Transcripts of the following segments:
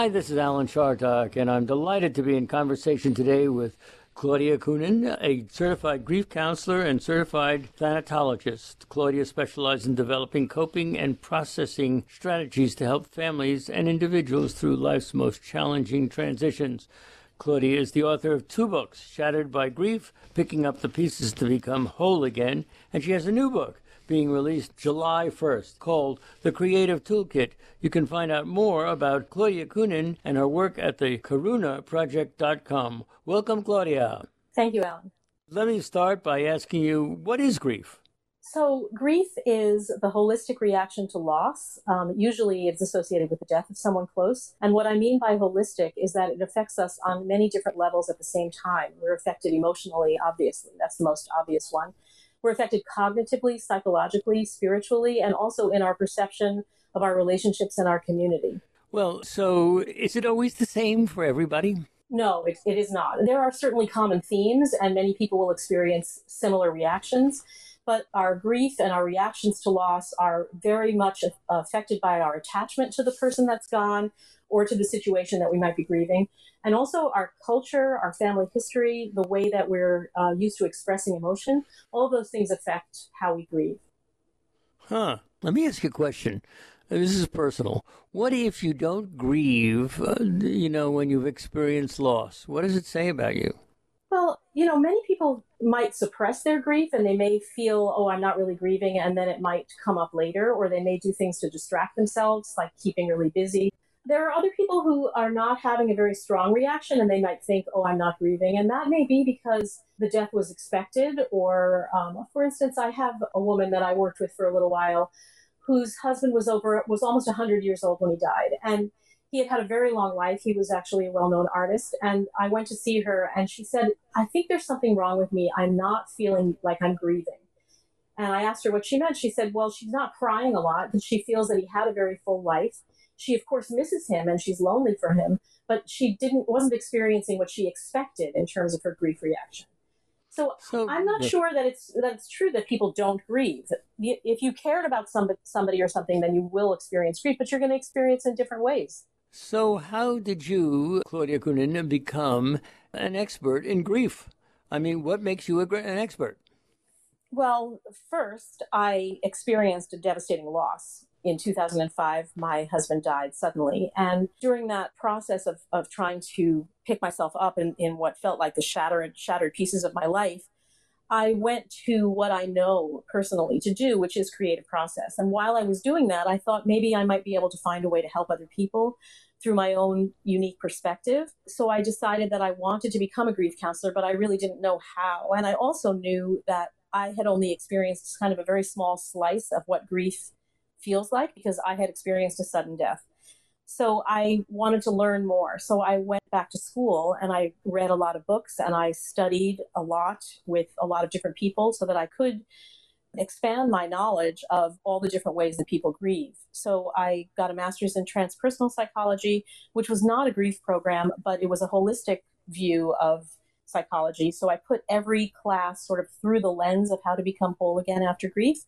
Hi, this is Alan Chartock, and I'm delighted to be in conversation today with Claudia Coenen, a certified grief counselor and certified thanatologist. Claudia specializes in developing coping and processing strategies to help families and individuals through life's most challenging transitions. Claudia is the author of two books, Shattered by Grief, Picking Up the Pieces to Become Whole Again, and she has a new book, being released July 1st called The Creative Toolkit. You can find out more about Claudia Coenen and her work at the karunaproject.com. Welcome, Claudia. Thank you, Alan. Let me start by asking you what is grief? So, grief is the holistic reaction to loss. Um, usually, it's associated with the death of someone close. And what I mean by holistic is that it affects us on many different levels at the same time. We're affected emotionally, obviously, that's the most obvious one. We're affected cognitively, psychologically, spiritually, and also in our perception of our relationships and our community. Well, so is it always the same for everybody? No, it, it is not. There are certainly common themes, and many people will experience similar reactions. But our grief and our reactions to loss are very much affected by our attachment to the person that's gone or to the situation that we might be grieving. And also our culture, our family history, the way that we're uh, used to expressing emotion, all those things affect how we grieve. Huh. Let me ask you a question. This is personal. What if you don't grieve, uh, you know, when you've experienced loss? What does it say about you? Well, you know, many people might suppress their grief and they may feel, oh, I'm not really grieving, and then it might come up later, or they may do things to distract themselves, like keeping really busy. There are other people who are not having a very strong reaction and they might think, oh, I'm not grieving. And that may be because the death was expected. Or, um, for instance, I have a woman that I worked with for a little while whose husband was over, was almost 100 years old when he died. And he had had a very long life. He was actually a well known artist. And I went to see her and she said, I think there's something wrong with me. I'm not feeling like I'm grieving. And I asked her what she meant. She said, well, she's not crying a lot, but she feels that he had a very full life she of course misses him and she's lonely for him, but she didn't wasn't experiencing what she expected in terms of her grief reaction. So, so I'm not sure that it's that it's true that people don't grieve. If you cared about somebody, somebody or something, then you will experience grief, but you're going to experience it in different ways. So, how did you, Claudia Coenen, become an expert in grief? I mean, what makes you an expert? Well, first, I experienced a devastating loss in 2005, my husband died suddenly. And during that process of, of trying to pick myself up in, in what felt like the shattered, shattered pieces of my life, I went to what I know personally to do, which is creative process. And while I was doing that, I thought maybe I might be able to find a way to help other people through my own unique perspective. So I decided that I wanted to become a grief counselor, but I really didn't know how. And I also knew that I had only experienced kind of a very small slice of what grief feels like because I had experienced a sudden death. So I wanted to learn more. So I went back to school and I read a lot of books and I studied a lot with a lot of different people so that I could expand my knowledge of all the different ways that people grieve. So I got a master's in transpersonal psychology, which was not a grief program, but it was a holistic view of psychology. So I put every class sort of through the lens of how to become whole again after grief.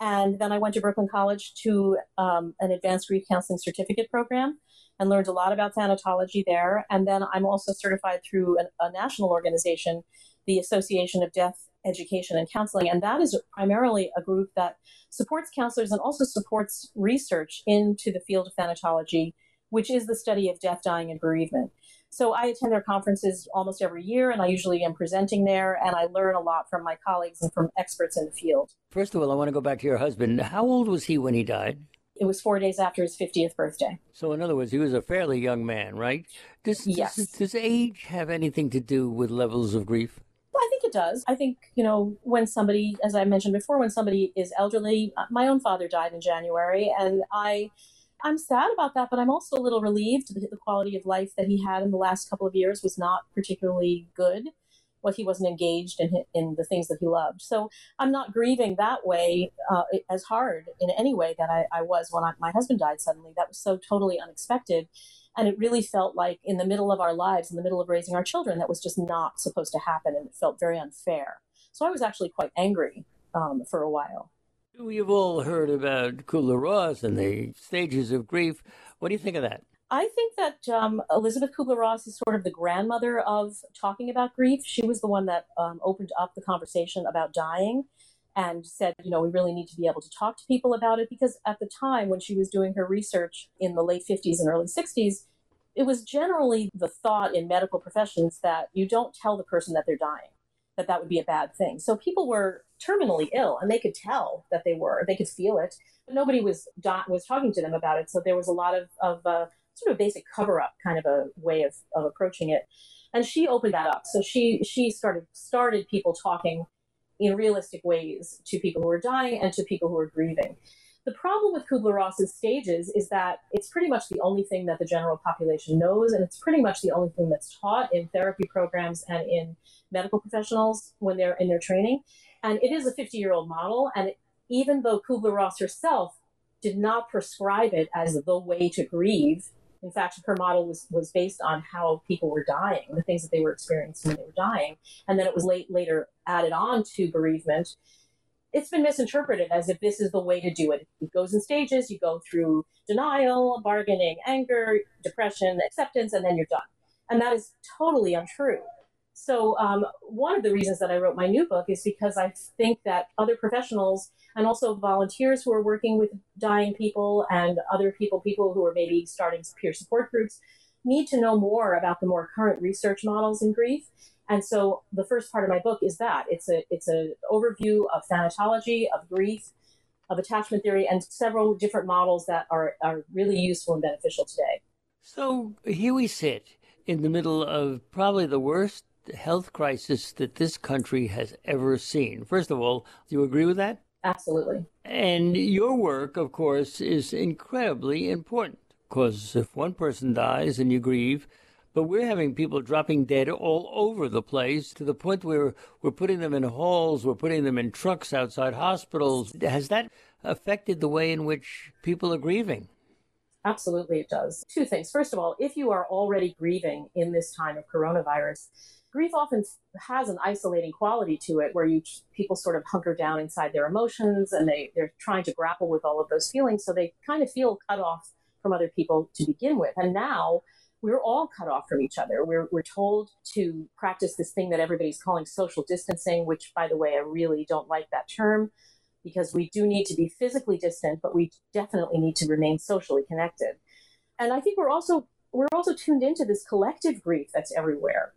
And then I went to Brooklyn College to um, an advanced grief counseling certificate program and learned a lot about thanatology there. And then I'm also certified through an, a national organization, the Association of Death Education and Counseling. And that is primarily a group that supports counselors and also supports research into the field of thanatology, which is the study of death, dying, and bereavement. So I attend their conferences almost every year, and I usually am presenting there, and I learn a lot from my colleagues and from experts in the field. First of all, I want to go back to your husband. How old was he when he died? It was four days after his 50th birthday. So, in other words, he was a fairly young man, right? Does, yes. Does, does age have anything to do with levels of grief? Well, I think it does. I think, you know, when somebody, as I mentioned before, when somebody is elderly, uh, my own father died in January, and I I'm sad about that, but I'm also a little relieved that the quality of life that he had in the last couple of years was not particularly good. What he wasn't engaged in in the things that he loved. So I'm not grieving that way uh, as hard in any way that I, I was when I, my husband died suddenly. That was so totally unexpected. And it really felt like in the middle of our lives, in the middle of raising our children, that was just not supposed to happen. And it felt very unfair. So I was actually quite angry um, for a while. We've all heard about Kubler Ross and the stages of grief. What do you think of that? I think that um, Elizabeth Kubler Ross is sort of the grandmother of talking about grief. She was the one that um, opened up the conversation about dying and said, you know, we really need to be able to talk to people about it because at the time when she was doing her research in the late 50s and early 60s, it was generally the thought in medical professions that you don't tell the person that they're dying, that that would be a bad thing. So people were terminally ill and they could tell that they were, they could feel it, but nobody was dot, was talking to them about it. So there was a lot of, of uh, sort of basic cover up kind of a way of, of approaching it. And she opened that up. So she she started started people talking in realistic ways to people who are dying and to people who are grieving. The problem with Kubler Ross's stages is that it's pretty much the only thing that the general population knows, and it's pretty much the only thing that's taught in therapy programs and in medical professionals when they're in their training. And it is a 50 year old model. And it, even though Kubler Ross herself did not prescribe it as the way to grieve, in fact, her model was, was based on how people were dying, the things that they were experiencing when they were dying. And then it was late, later added on to bereavement. It's been misinterpreted as if this is the way to do it. It goes in stages. You go through denial, bargaining, anger, depression, acceptance, and then you're done. And that is totally untrue. So, um, one of the reasons that I wrote my new book is because I think that other professionals and also volunteers who are working with dying people and other people, people who are maybe starting peer support groups, need to know more about the more current research models in grief. And so the first part of my book is that it's a it's an overview of thanatology, of grief, of attachment theory, and several different models that are, are really useful and beneficial today. So here we sit in the middle of probably the worst health crisis that this country has ever seen. First of all, do you agree with that? Absolutely. And your work, of course, is incredibly important because if one person dies and you grieve, but we're having people dropping dead all over the place to the point where we're putting them in halls, we're putting them in trucks outside hospitals. Has that affected the way in which people are grieving? Absolutely, it does. Two things. First of all, if you are already grieving in this time of coronavirus, grief often has an isolating quality to it where you people sort of hunker down inside their emotions and they they're trying to grapple with all of those feelings so they kind of feel cut off from other people to begin with. And now we're all cut off from each other. We're, we're told to practice this thing that everybody's calling social distancing which by the way i really don't like that term because we do need to be physically distant but we definitely need to remain socially connected. And i think we're also we're also tuned into this collective grief that's everywhere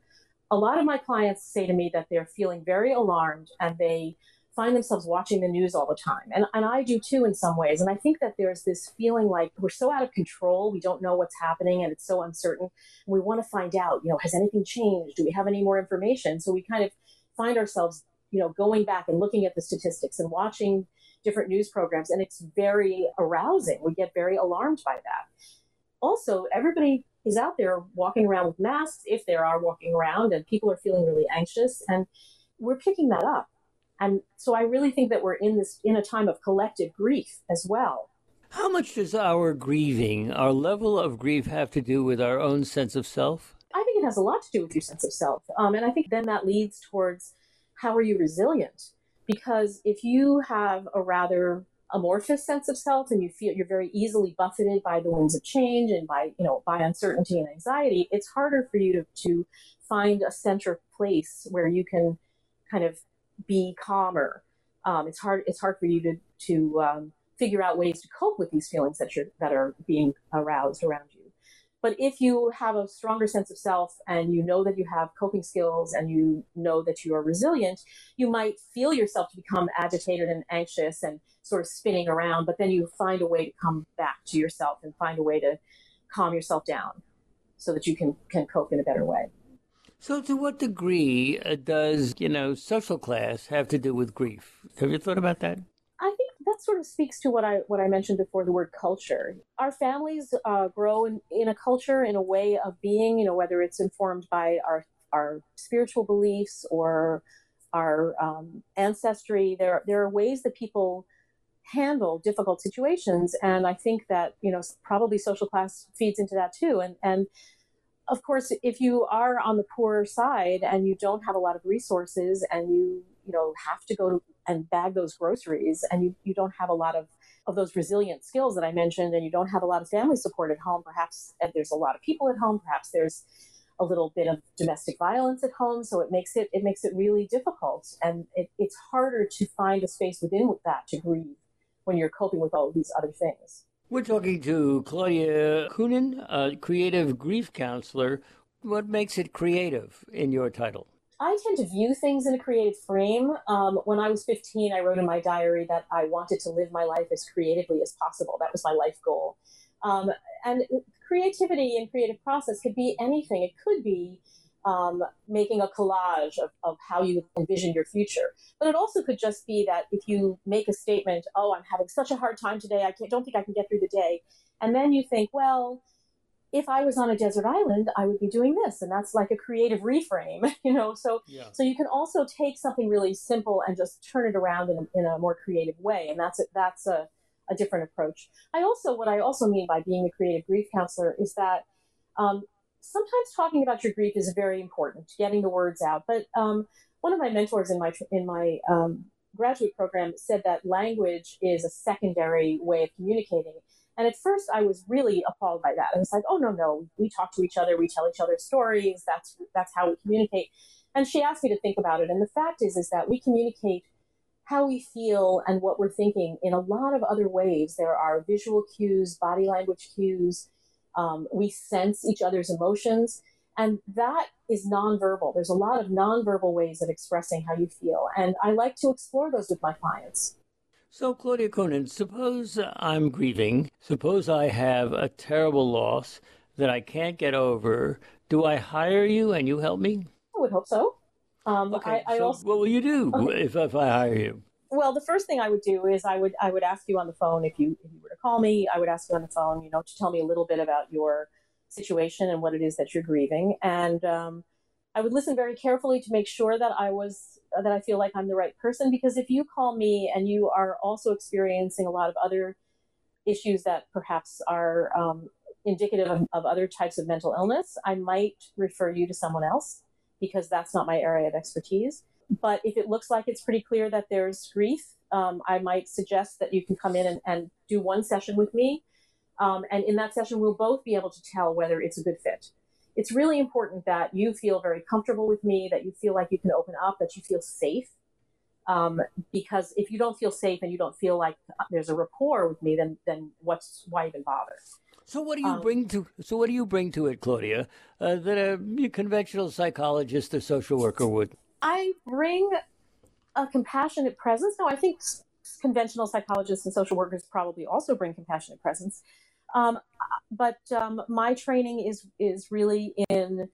a lot of my clients say to me that they're feeling very alarmed and they find themselves watching the news all the time. And, and I do too in some ways. And I think that there's this feeling like we're so out of control, we don't know what's happening and it's so uncertain. And we want to find out, you know, has anything changed? Do we have any more information? So we kind of find ourselves, you know, going back and looking at the statistics and watching different news programs. And it's very arousing. We get very alarmed by that. Also, everybody is out there walking around with masks, if there are walking around, and people are feeling really anxious. And we're picking that up. And so I really think that we're in this in a time of collective grief as well. How much does our grieving, our level of grief, have to do with our own sense of self? I think it has a lot to do with your sense of self. Um, and I think then that leads towards how are you resilient? Because if you have a rather amorphous sense of self and you feel you're very easily buffeted by the winds of change and by you know by uncertainty and anxiety it's harder for you to, to find a center place where you can kind of be calmer. Um, it's hard it's hard for you to to um, figure out ways to cope with these feelings that you're that are being aroused around you but if you have a stronger sense of self and you know that you have coping skills and you know that you are resilient, you might feel yourself to become agitated and anxious and sort of spinning around, but then you find a way to come back to yourself and find a way to calm yourself down so that you can, can cope in a better way. So, to what degree uh, does, you know, social class have to do with grief? Have you thought about that? That sort of speaks to what I what I mentioned before the word culture. Our families uh, grow in, in a culture in a way of being, you know, whether it's informed by our our spiritual beliefs or our um, ancestry. There there are ways that people handle difficult situations, and I think that you know probably social class feeds into that too. And and of course, if you are on the poorer side and you don't have a lot of resources and you you know, have to go to and bag those groceries and you, you don't have a lot of, of those resilient skills that I mentioned and you don't have a lot of family support at home, perhaps there's a lot of people at home, perhaps there's a little bit of domestic violence at home. So it makes it, it makes it really difficult. And it, it's harder to find a space within that to grieve when you're coping with all of these other things. We're talking to Claudia Coenen, a creative grief counselor. What makes it creative in your title? I tend to view things in a creative frame. Um, when I was 15, I wrote in my diary that I wanted to live my life as creatively as possible. That was my life goal. Um, and creativity and creative process could be anything. It could be um, making a collage of, of how you envision your future. But it also could just be that if you make a statement, oh, I'm having such a hard time today, I can't, don't think I can get through the day. And then you think, well, if I was on a desert island, I would be doing this, and that's like a creative reframe, you know. So, yeah. so you can also take something really simple and just turn it around in a, in a more creative way, and that's a, that's a, a different approach. I also, what I also mean by being a creative grief counselor is that um, sometimes talking about your grief is very important, getting the words out. But um, one of my mentors in my in my um, graduate program said that language is a secondary way of communicating and at first, I was really appalled by that. I was like, "Oh no, no, we talk to each other, we tell each other stories. That's that's how we communicate." And she asked me to think about it. And the fact is, is that we communicate how we feel and what we're thinking in a lot of other ways. There are visual cues, body language cues. Um, we sense each other's emotions, and that is nonverbal. There's a lot of nonverbal ways of expressing how you feel, and I like to explore those with my clients. So, Claudia Coenen, suppose I'm grieving. Suppose I have a terrible loss that I can't get over. Do I hire you and you help me? I would hope so. Um, okay. I, I so also, what will you do okay. if, if I hire you? Well, the first thing I would do is I would I would ask you on the phone if you if you were to call me. I would ask you on the phone, you know, to tell me a little bit about your situation and what it is that you're grieving, and um, I would listen very carefully to make sure that I was that I feel like I'm the right person because if you call me and you are also experiencing a lot of other issues that perhaps are um, indicative of, of other types of mental illness, I might refer you to someone else because that's not my area of expertise. But if it looks like it's pretty clear that there's grief, um, I might suggest that you can come in and, and do one session with me. Um, and in that session, we'll both be able to tell whether it's a good fit it's really important that you feel very comfortable with me, that you feel like you can open up, that you feel safe. Um, because if you don't feel safe and you don't feel like there's a rapport with me, then then what's why even bother? So what do you um, bring to so what do you bring to it, Claudia, uh, that a conventional psychologist or social worker would? I bring a compassionate presence. Now, I think conventional psychologists and social workers probably also bring compassionate presence. Um, but um, my training is is really in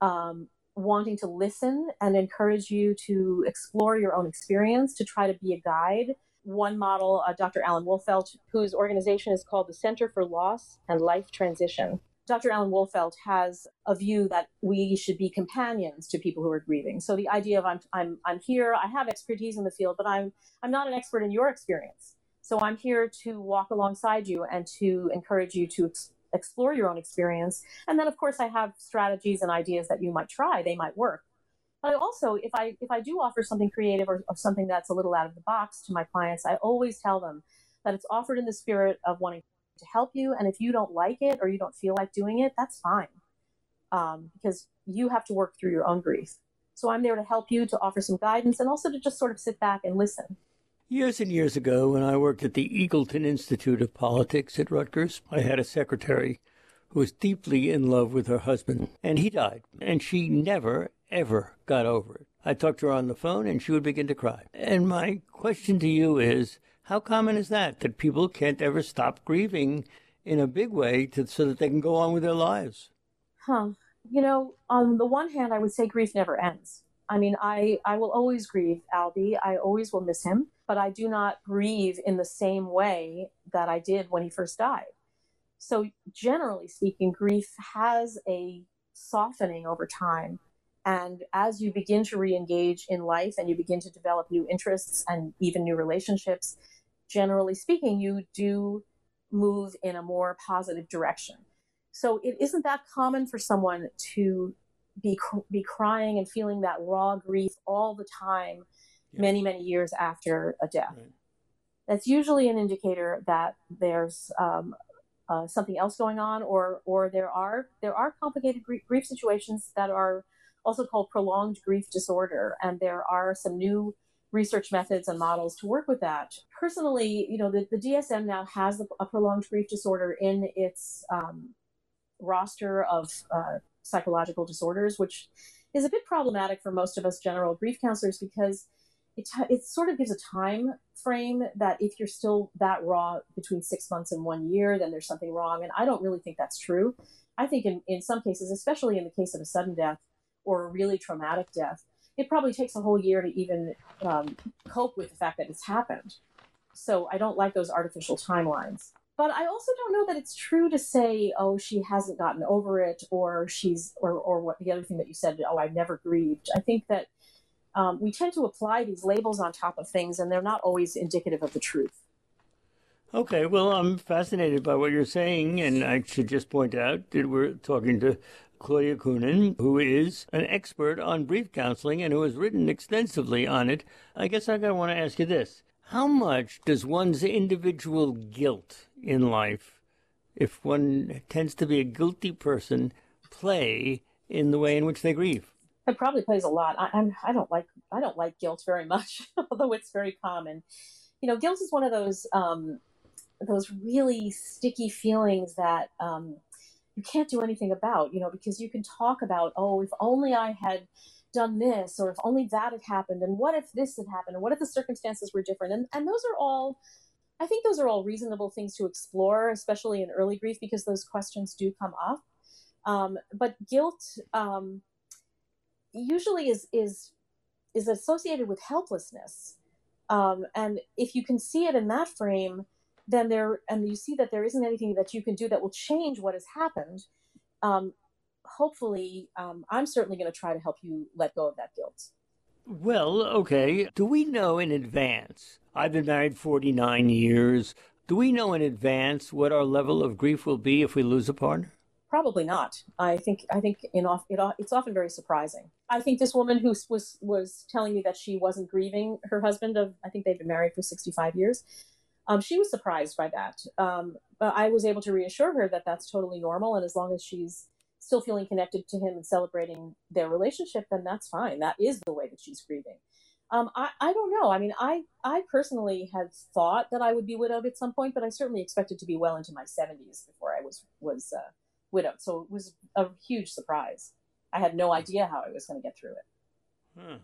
um, wanting to listen and encourage you to explore your own experience, to try to be a guide. One model, uh, Dr. Alan Wolfelt, whose organization is called the Center for Loss and Life Transition. Dr. Alan Wolfelt has a view that we should be companions to people who are grieving. So the idea of I'm, I'm, I'm here, I have expertise in the field, but I'm, I'm not an expert in your experience. So I'm here to walk alongside you and to encourage you to ex- explore your own experience. And then, of course, I have strategies and ideas that you might try. They might work. But I also, if I if I do offer something creative or, or something that's a little out of the box to my clients, I always tell them that it's offered in the spirit of wanting to help you. And if you don't like it or you don't feel like doing it, that's fine, um, because you have to work through your own grief. So I'm there to help you, to offer some guidance, and also to just sort of sit back and listen. Years and years ago, when I worked at the Eagleton Institute of Politics at Rutgers, I had a secretary who was deeply in love with her husband, and he died, and she never, ever got over it. I talked to her on the phone, and she would begin to cry. And my question to you is how common is that, that people can't ever stop grieving in a big way to, so that they can go on with their lives? Huh. You know, on the one hand, I would say grief never ends. I mean, I, I will always grieve Albie. I always will miss him but I do not grieve in the same way that I did when he first died. So, generally speaking, grief has a softening over time. And as you begin to re engage in life and you begin to develop new interests and even new relationships, generally speaking, you do move in a more positive direction. So, it isn't that common for someone to be, be crying and feeling that raw grief all the time yeah. many, many years after a death. Right. That's usually an indicator that there's um, uh, something else going on, or or there are there are complicated grief, grief situations that are also called prolonged grief disorder, and there are some new research methods and models to work with that. Personally, you know, the, the DSM now has a prolonged grief disorder in its um, roster of uh, psychological disorders, which is a bit problematic for most of us general grief counselors because it, it sort of gives a time frame that if you're still that raw between six months and one year, then there's something wrong. And I don't really think that's true. I think in, in some cases, especially in the case of a sudden death or a really traumatic death, it probably takes a whole year to even um, cope with the fact that it's happened. So I don't like those artificial timelines. But I also don't know that it's true to say, oh, she hasn't gotten over it, or she's, or, or what the other thing that you said, oh, I've never grieved. I think that um, we tend to apply these labels on top of things, and they're not always indicative of the truth. Okay, well, I'm fascinated by what you're saying, and I should just point out that we're talking to Claudia Coenen, who is an expert on grief counseling and who has written extensively on it. I guess I want to ask you this. How much does one's individual guilt in life, if one tends to be a guilty person, play in the way in which they grieve? It probably plays a lot. I, I'm, I don't like I don't like guilt very much, although it's very common. You know, guilt is one of those um, those really sticky feelings that um, you can't do anything about, you know, because you can talk about, oh, if only I had done this, or if only that had happened, and what if this had happened, and what if the circumstances were different? And, and those are all, I think those are all reasonable things to explore, especially in early grief, because those questions do come up. Um, but guilt um, usually is is is associated with helplessness, um, and if you can see it in that frame, then there and you see that there isn't anything that you can do that will change what has happened um, hopefully um, i'm certainly going to try to help you let go of that guilt. Well okay. Do we know in advance i've been married 49 years do we know in advance what our level of grief will be if we lose a partner probably not i think i think in off, it, it's often very surprising i think this woman who was was telling me that she wasn't grieving her husband of i think they've been married for 65 years um, she was surprised by that. Um, but I was able to reassure her that that's totally normal. And as long as she's still feeling connected to him and celebrating their relationship, then that's fine. That is the way that she's grieving. Um, I, I don't know. I mean, I, I personally had thought that I would be widowed at some point, but I certainly expected to be well into my 70s before I was, was uh, widowed. So it was a huge surprise. I had no idea how I was going to get through it. Hmm.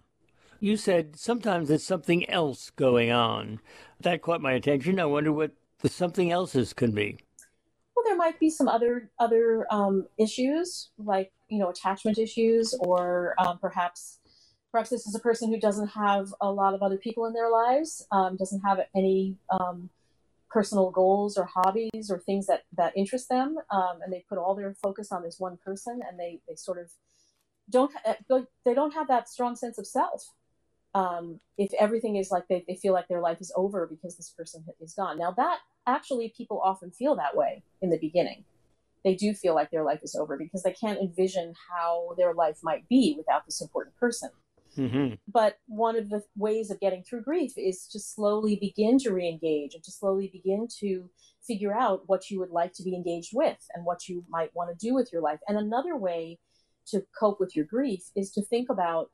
You said sometimes there's something else going on. That caught my attention. I wonder what the something else's can be. Well, there might be some other other um, issues, like you know, attachment issues, or um, perhaps perhaps this is a person who doesn't have a lot of other people in their lives, um, doesn't have any um, personal goals or hobbies or things that that interest them, um, and they put all their focus on this one person, and they they sort of don't they don't have that strong sense of self um, if everything is like they, they feel like their life is over because this person is gone. Now, that actually, people often feel that way in the beginning. They do feel like their life is over because they can't envision how their life might be without this important person. Mm-hmm. But one of the ways of getting through grief is to slowly begin to re engage and to slowly begin to figure out what you would like to be engaged with and what you might want to do with your life. And another way to cope with your grief is to think about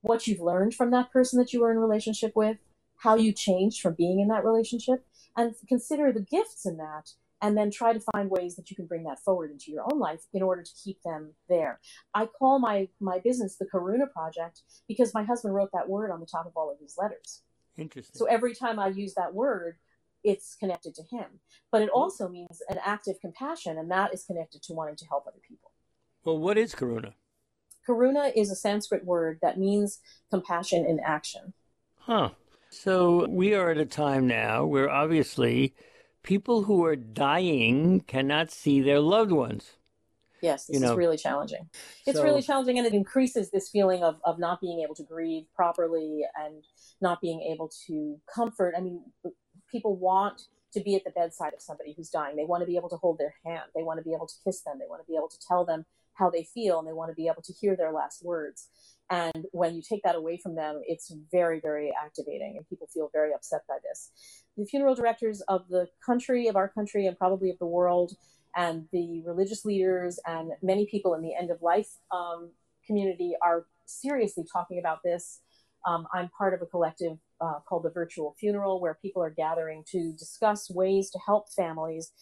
what you've learned from that person that you were in relationship with, how you changed from being in that relationship, and consider the gifts in that and then try to find ways that you can bring that forward into your own life in order to keep them there. I call my my business the Karuna Project because my husband wrote that word on the top of all of his letters. Interesting. So every time I use that word, it's connected to him. But it hmm. also means an active compassion, and that is connected to wanting to help other people. Well, what is Karuna? Karuna is a Sanskrit word that means compassion in action. Huh. So we are at a time now where obviously people who are dying cannot see their loved ones. Yes, this you know, is really challenging. It's so, really challenging and it increases this feeling of, of not being able to grieve properly and not being able to comfort. I mean, people want to be at the bedside of somebody who's dying. They want to be able to hold their hand. They want to be able to kiss them. They want to be able to tell them how they feel and they want to be able to hear their last words. And when you take that away from them, it's very, very activating, and people feel very upset by this. The funeral directors of the country, of our country, and probably of the world, and the religious leaders, and many people in the end of life um, community are seriously talking about this. Um, I'm part of a collective uh, called the Virtual Funeral, where people are gathering to discuss ways to help families.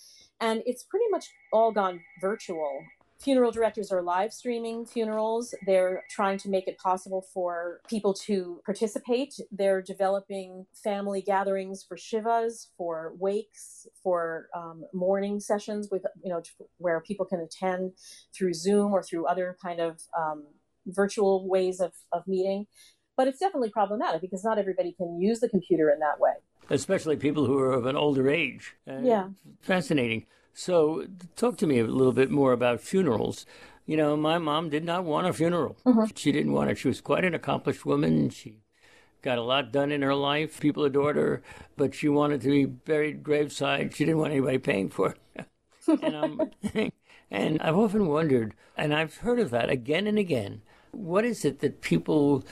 And it's pretty much all gone virtual Funeral directors are live streaming funerals. They're trying to make it possible for people to participate. They're developing family gatherings for shivas, for wakes, for um, mourning sessions with you know where people can attend through Zoom or through other kind of um, virtual ways of, of meeting. But it's definitely problematic because not everybody can use the computer in that way. Especially people who are of an older age. Uh, yeah. Fascinating. So, talk to me a little bit more about funerals. You know, my mom did not want a funeral. Mm-hmm. She didn't want it. She was quite an accomplished woman. She got a lot done in her life. People adored her, but she wanted to be buried graveside. She didn't want anybody paying for it. and, um, and I've often wondered, and I've heard of that again and again. What is it that people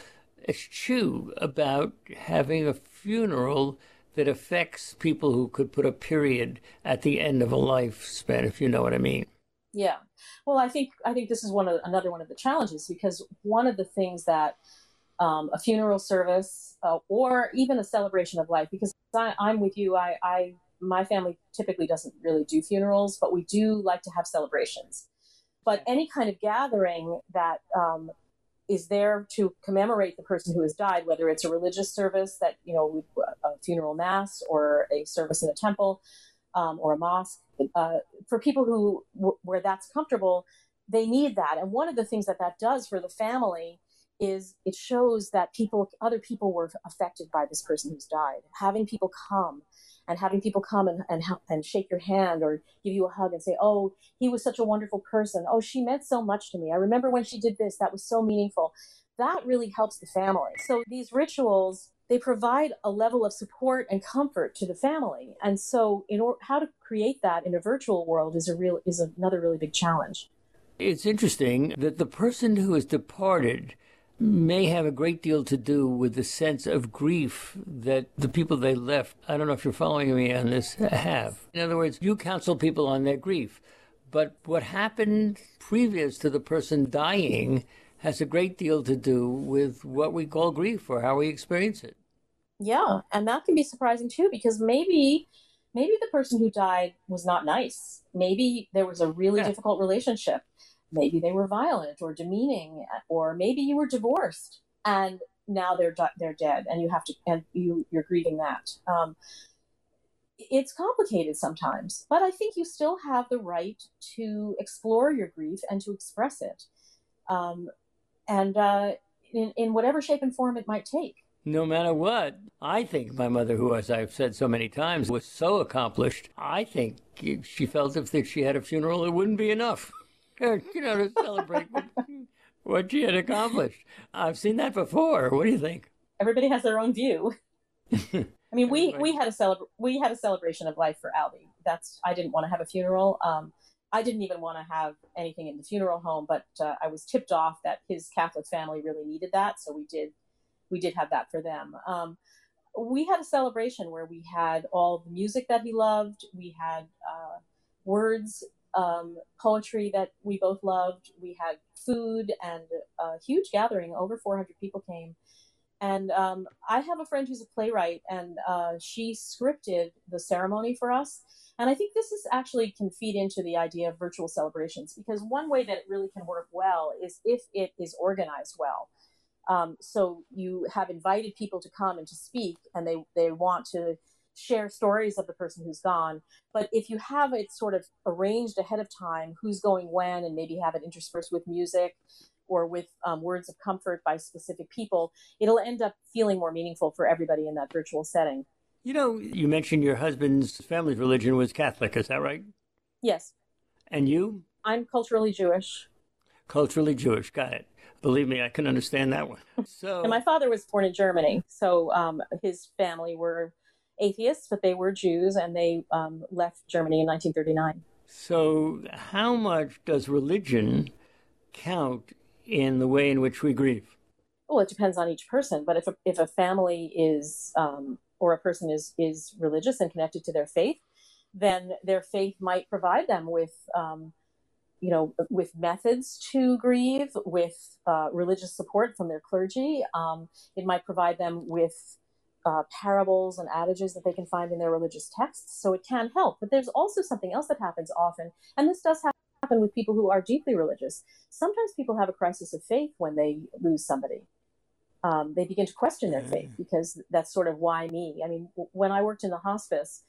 eschew about having a funeral that affects people who could put a period at the end of a lifespan, if you know what I mean. Yeah. Well, I think I think this is one of another one of the challenges because one of the things that um, a funeral service uh, or even a celebration of life, because I, am with you, I, I my family typically doesn't really do funerals, but we do like to have celebrations. But any kind of gathering that um, is there to commemorate the person who has died, whether it's a religious service that, you know, a funeral mass or a service in a temple um, or a mosque. Uh, for people who, where that's comfortable, they need that. And one of the things that that does for the family is it shows that people, other people were affected by this person who's died. Having people come and having people come and, and, and shake your hand or give you a hug and say, Oh, he was such a wonderful person. Oh, she meant so much to me. I remember when she did this, that was so meaningful. That really helps the family. So these rituals, they provide a level of support and comfort to the family. And so in order, how to create that in a virtual world is a real, is another really big challenge. It's interesting that the person who has departed may have a great deal to do with the sense of grief that the people they left, I don't know if you're following me on this, have. In other words, you counsel people on their grief. But what happened previous to the person dying has a great deal to do with what we call grief or how we experience it. Yeah, and that can be surprising too because maybe maybe the person who died was not nice. Maybe there was a really yeah. difficult relationship maybe they were violent or demeaning or maybe you were divorced and now they're they're dead and you have to and you you're grieving that um, it's complicated sometimes but i think you still have the right to explore your grief and to express it um, and uh, in, in whatever shape and form it might take no matter what. I think my mother, who, as I've said so many times, was so accomplished, I think she felt if she had a funeral, it wouldn't be enough. you know, to celebrate what, what she had accomplished. I've seen that before. What do you think? Everybody has their own view. I mean, we we had a celebra- we had a celebration of life for Albie. That's I didn't want to have a funeral. Um, I didn't even want to have anything in the funeral home, but uh, I was tipped off that his Catholic family really needed that, so we did we did have that for them. Um, we had a celebration where we had all the music that he loved. We had uh, words um, poetry that we both loved. We had food and a huge gathering. Over 400 people came. And um, I have a friend who's a playwright, and uh, she scripted the ceremony for us. And I think this is actually can feed into the idea of virtual celebrations because one way that it really can work well is if it is organized well. Um, so you have invited people to come and to speak, and they they want to share stories of the person who's gone. But if you have it sort of arranged ahead of time, who's going when, and maybe have it interspersed with music or with um, words of comfort by specific people, it'll end up feeling more meaningful for everybody in that virtual setting. You know, you mentioned your husband's family's religion was Catholic, is that right? Yes. And you? I'm culturally Jewish. Culturally Jewish, got it. Believe me, I can understand that one. So, and my father was born in Germany, so um, his family were atheists, but they were Jews, and they um, left Germany in 1939. So, how much does religion count in the way in which we grieve? Well, it depends on each person. But if a, if a family is um, or a person is is religious and connected to their faith, then their faith might provide them with um, you know with methods to grieve, with uh, religious support from their clergy. Um, it might provide them with uh, parables and adages that they can find in their religious texts. So it can help. But there's also something else that happens often, and this does happen with people who are deeply religious. Sometimes people have a crisis of faith when they lose somebody. Um, they begin to question their faith mm. because that's sort of why me. I mean, when I worked in the hospice,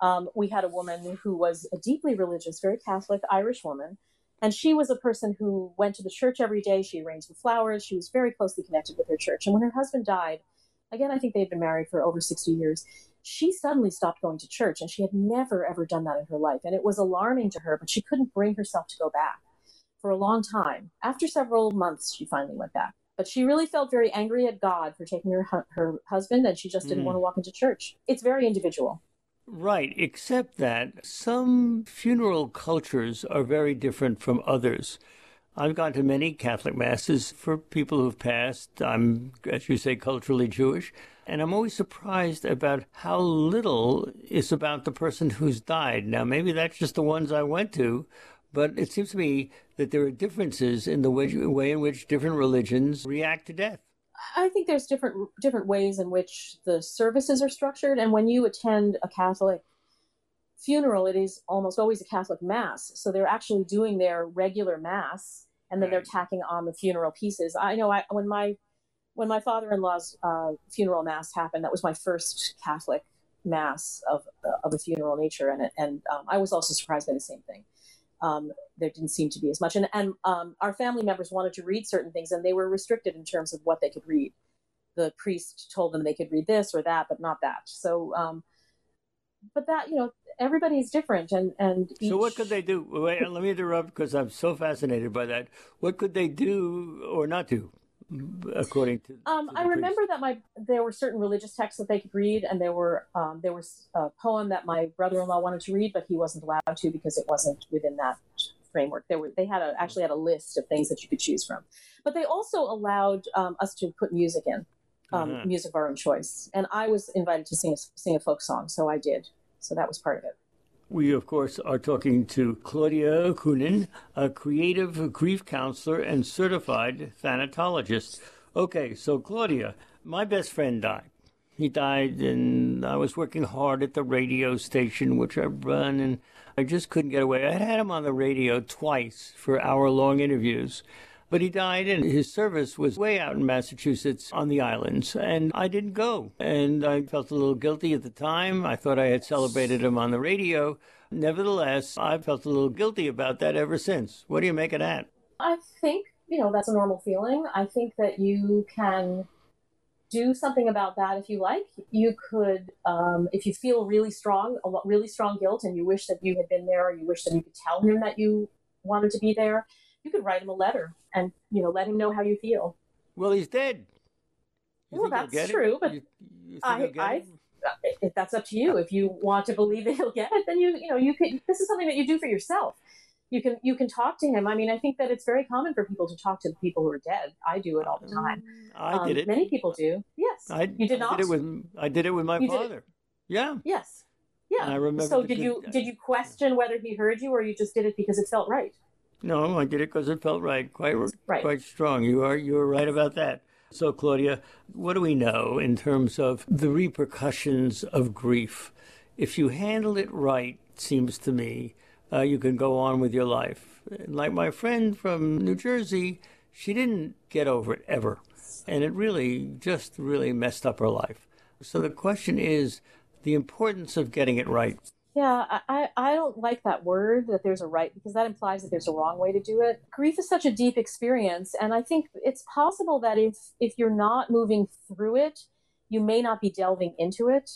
um, we had a woman who was a deeply religious, very Catholic Irish woman. And she was a person who went to the church every day. She arranged the flowers. She was very closely connected with her church. And when her husband died, again, I think they had been married for over 60 years. She suddenly stopped going to church, and she had never, ever done that in her life. And it was alarming to her, but she couldn't bring herself to go back for a long time. After several months, she finally went back. But she really felt very angry at God for taking her, her husband, and she just didn't mm. want to walk into church. It's very individual. Right, except that some funeral cultures are very different from others. I've gone to many Catholic masses for people who've passed. I'm, as you say, culturally Jewish. And I'm always surprised about how little is about the person who's died. Now, maybe that's just the ones I went to, but it seems to me that there are differences in the way, way in which different religions react to death. I think there's different different ways in which the services are structured, and when you attend a Catholic funeral, it is almost always a Catholic mass. So they're actually doing their regular mass and then they're tacking on the funeral pieces. I know I, when my when my father-in-law's uh, funeral mass happened, that was my first Catholic mass of uh, of a funeral nature, and and um, I was also surprised by the same thing. Um, there didn't seem to be as much, and and um, our family members wanted to read certain things, and they were restricted in terms of what they could read. The priest told them they could read this or that, but not that. So, um, but that you know, everybody's different and and each... so what could they do? Wait let me interrupt because i'm so fascinated by that. What could they do or not do according to, um, to i remember that my there were certain religious texts that they could read and there were um, there was a poem that my brother-in-law wanted to read but he wasn't allowed to because it wasn't within that framework. There were they had a, actually had a list of things that you could choose from. But they also allowed um, us to put music in um, uh-huh. music of our own choice. And i was invited to sing a, sing a folk song so i did so that was part of it. We, of course, are talking to Claudia Coenen, a creative grief counselor and certified thanatologist. Okay, so Claudia, my best friend died. He died, and I was working hard at the radio station, which I run, and I just couldn't get away. I had him on the radio twice for hour long interviews. But he died, and his service was way out in Massachusetts on the islands, and I didn't go. And I felt a little guilty at the time. I thought I had celebrated him on the radio. Nevertheless, I've felt a little guilty about that ever since. What do you make of that? I think, you know, that's a normal feeling. I think that you can do something about that if you like. You could, um, if you feel really strong, a really strong guilt, and you wish that you had been there, or you wish that you could tell him that you wanted to be there, you could write him a letter and you know let him know how you feel. Well, he's dead. You well, that's true, it? but you, you I, I if that's up to you. If you want to believe that he'll get it, then you you know you can. This is something that you do for yourself. You can you can talk to him. I mean, I think that it's very common for people to talk to the people who are dead. I do it all the time. I um, did it. Many people do. Yes, I, you did I not. Did it with I did it with my you father. Yeah. Yes. Yeah. And I remember. So did good, you did you question whether he heard you, or you just did it because it felt right? No, I did it because it felt right, quite right. quite strong. You are you are right about that. So, Claudia, what do we know in terms of the repercussions of grief? If you handle it right, it seems to me, uh, you can go on with your life. Like my friend from New Jersey, she didn't get over it ever, and it really just really messed up her life. So the question is the importance of getting it right. Yeah, I, I don't like that word that there's a right because that implies that there's a wrong way to do it. Grief is such a deep experience, and I think it's possible that if if you're not moving through it, you may not be delving into it.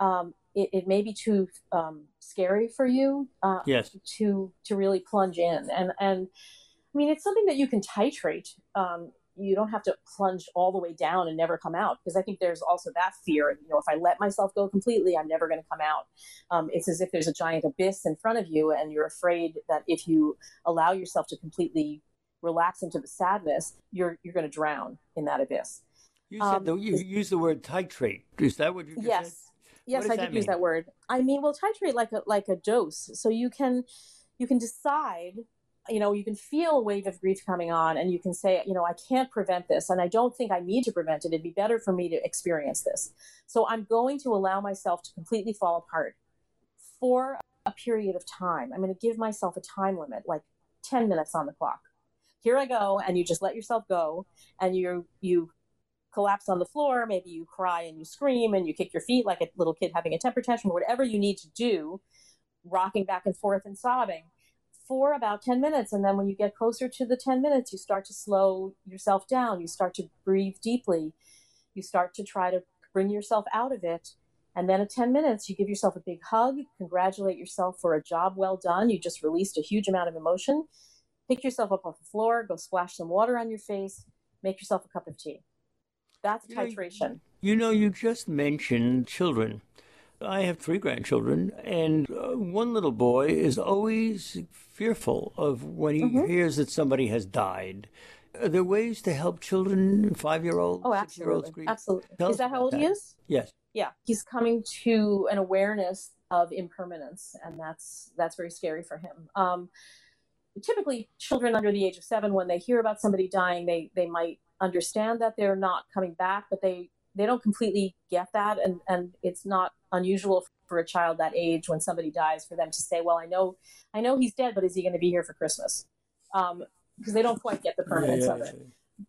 Um, it, it may be too um, scary for you. Uh, yes. To to really plunge in, and and I mean it's something that you can titrate. Um, you don't have to plunge all the way down and never come out because I think there's also that fear. You know, if I let myself go completely, I'm never going to come out. Um, it's as if there's a giant abyss in front of you, and you're afraid that if you allow yourself to completely relax into the sadness, you're you're going to drown in that abyss. You said um, the, you used the word titrate. Is that what you just yes. said? Yes, I did use that word. I mean, well, titrate like a like a dose. So you can you can decide you know, you can feel a wave of grief coming on and you can say, you know, I can't prevent this and I don't think I need to prevent it. It'd be better for me to experience this. So I'm going to allow myself to completely fall apart for a period of time. I'm going to give myself a time limit, like 10 minutes on the clock. Here I go. And you just let yourself go and you, you collapse on the floor. Maybe you cry and you scream and you kick your feet like a little kid having a temper tantrum, or whatever you need to do, rocking back and forth and sobbing for about 10 minutes. And then when you get closer to the 10 minutes, you start to slow yourself down. You start to breathe deeply. You start to try to bring yourself out of it. And then at 10 minutes, you give yourself a big hug, congratulate yourself for a job well done. You just released a huge amount of emotion. Pick yourself up off the floor, go splash some water on your face, make yourself a cup of tea. That's you titration. Know, you know, you just mentioned children. I have three grandchildren, and uh, one little boy is always fearful of when he mm-hmm. hears that somebody has died. Are there ways to help children, five year olds, oh, absolutely. Absolutely. Tell is that how old that. he is? Yes. Yeah. He's coming to an awareness of impermanence, and that's that's very scary for him. Um, typically, children under the age of seven, when they hear about somebody dying, they they might understand that they're not coming back, but they they don't completely get that and and it's not unusual for a child that age when somebody dies for them to say well i know i know he's dead but is he going to be here for christmas? Um, because they don't quite get the permanence yeah, yeah, of it.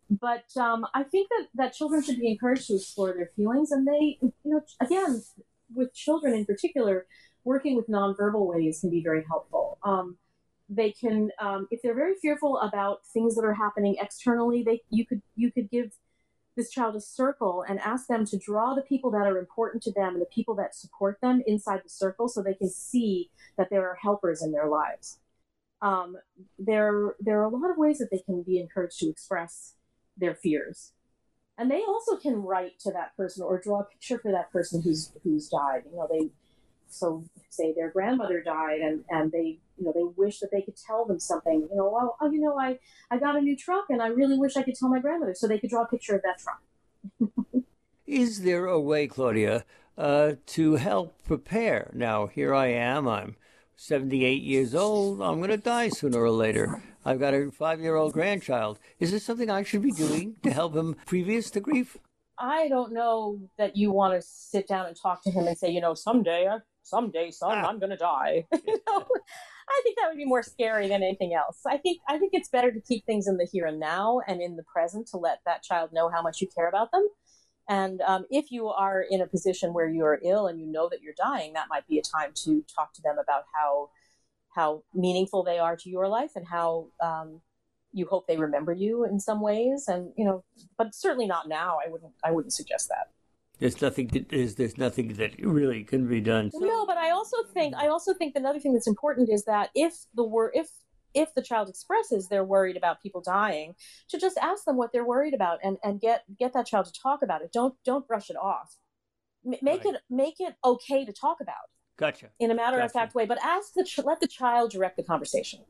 but um, i think that that children should be encouraged to explore their feelings and they you know again with children in particular working with nonverbal ways can be very helpful. Um, they can um, if they're very fearful about things that are happening externally they you could you could give this child a circle and ask them to draw the people that are important to them and the people that support them inside the circle so they can see that there are helpers in their lives. Um, there, there are a lot of ways that they can be encouraged to express their fears. And they also can write to that person or draw a picture for that person who's who's died. You know, they so say their grandmother died and, and they you know they wish that they could tell them something you know well oh you know i i got a new truck and i really wish i could tell my grandmother so they could draw a picture of that truck. Is there a way claudia uh, to help prepare? Now here i am i'm 78 years old i'm going to die sooner or later. I've got a five year old grandchild. Is there something i should be doing to help him previous to grief? I don't know that you want to sit down and talk to him and say, you know, someday someday, son, ah. I'm going to die. you know, I think that would be more scary than anything else. I think I think it's better to keep things in the here and now and in the present to let that child know how much you care about them. And um, if you are in a position where you are ill and you know that you're dying, that might be a time to talk to them about how how meaningful they are to your life and how um, you hope they remember you in some ways. And you know, but certainly not now. I wouldn't I wouldn't suggest that there's nothing that is there's nothing that really can be done. So. No, but I also think I also think another thing that's important is that if the word if if the child expresses they're worried about people dying, to just ask them what they're worried about and and get get that child to talk about it. Don't don't brush it off. M- make right. it make it okay to talk about. Gotcha. In a matter gotcha. of fact way, but ask the ch- let the child direct the conversation.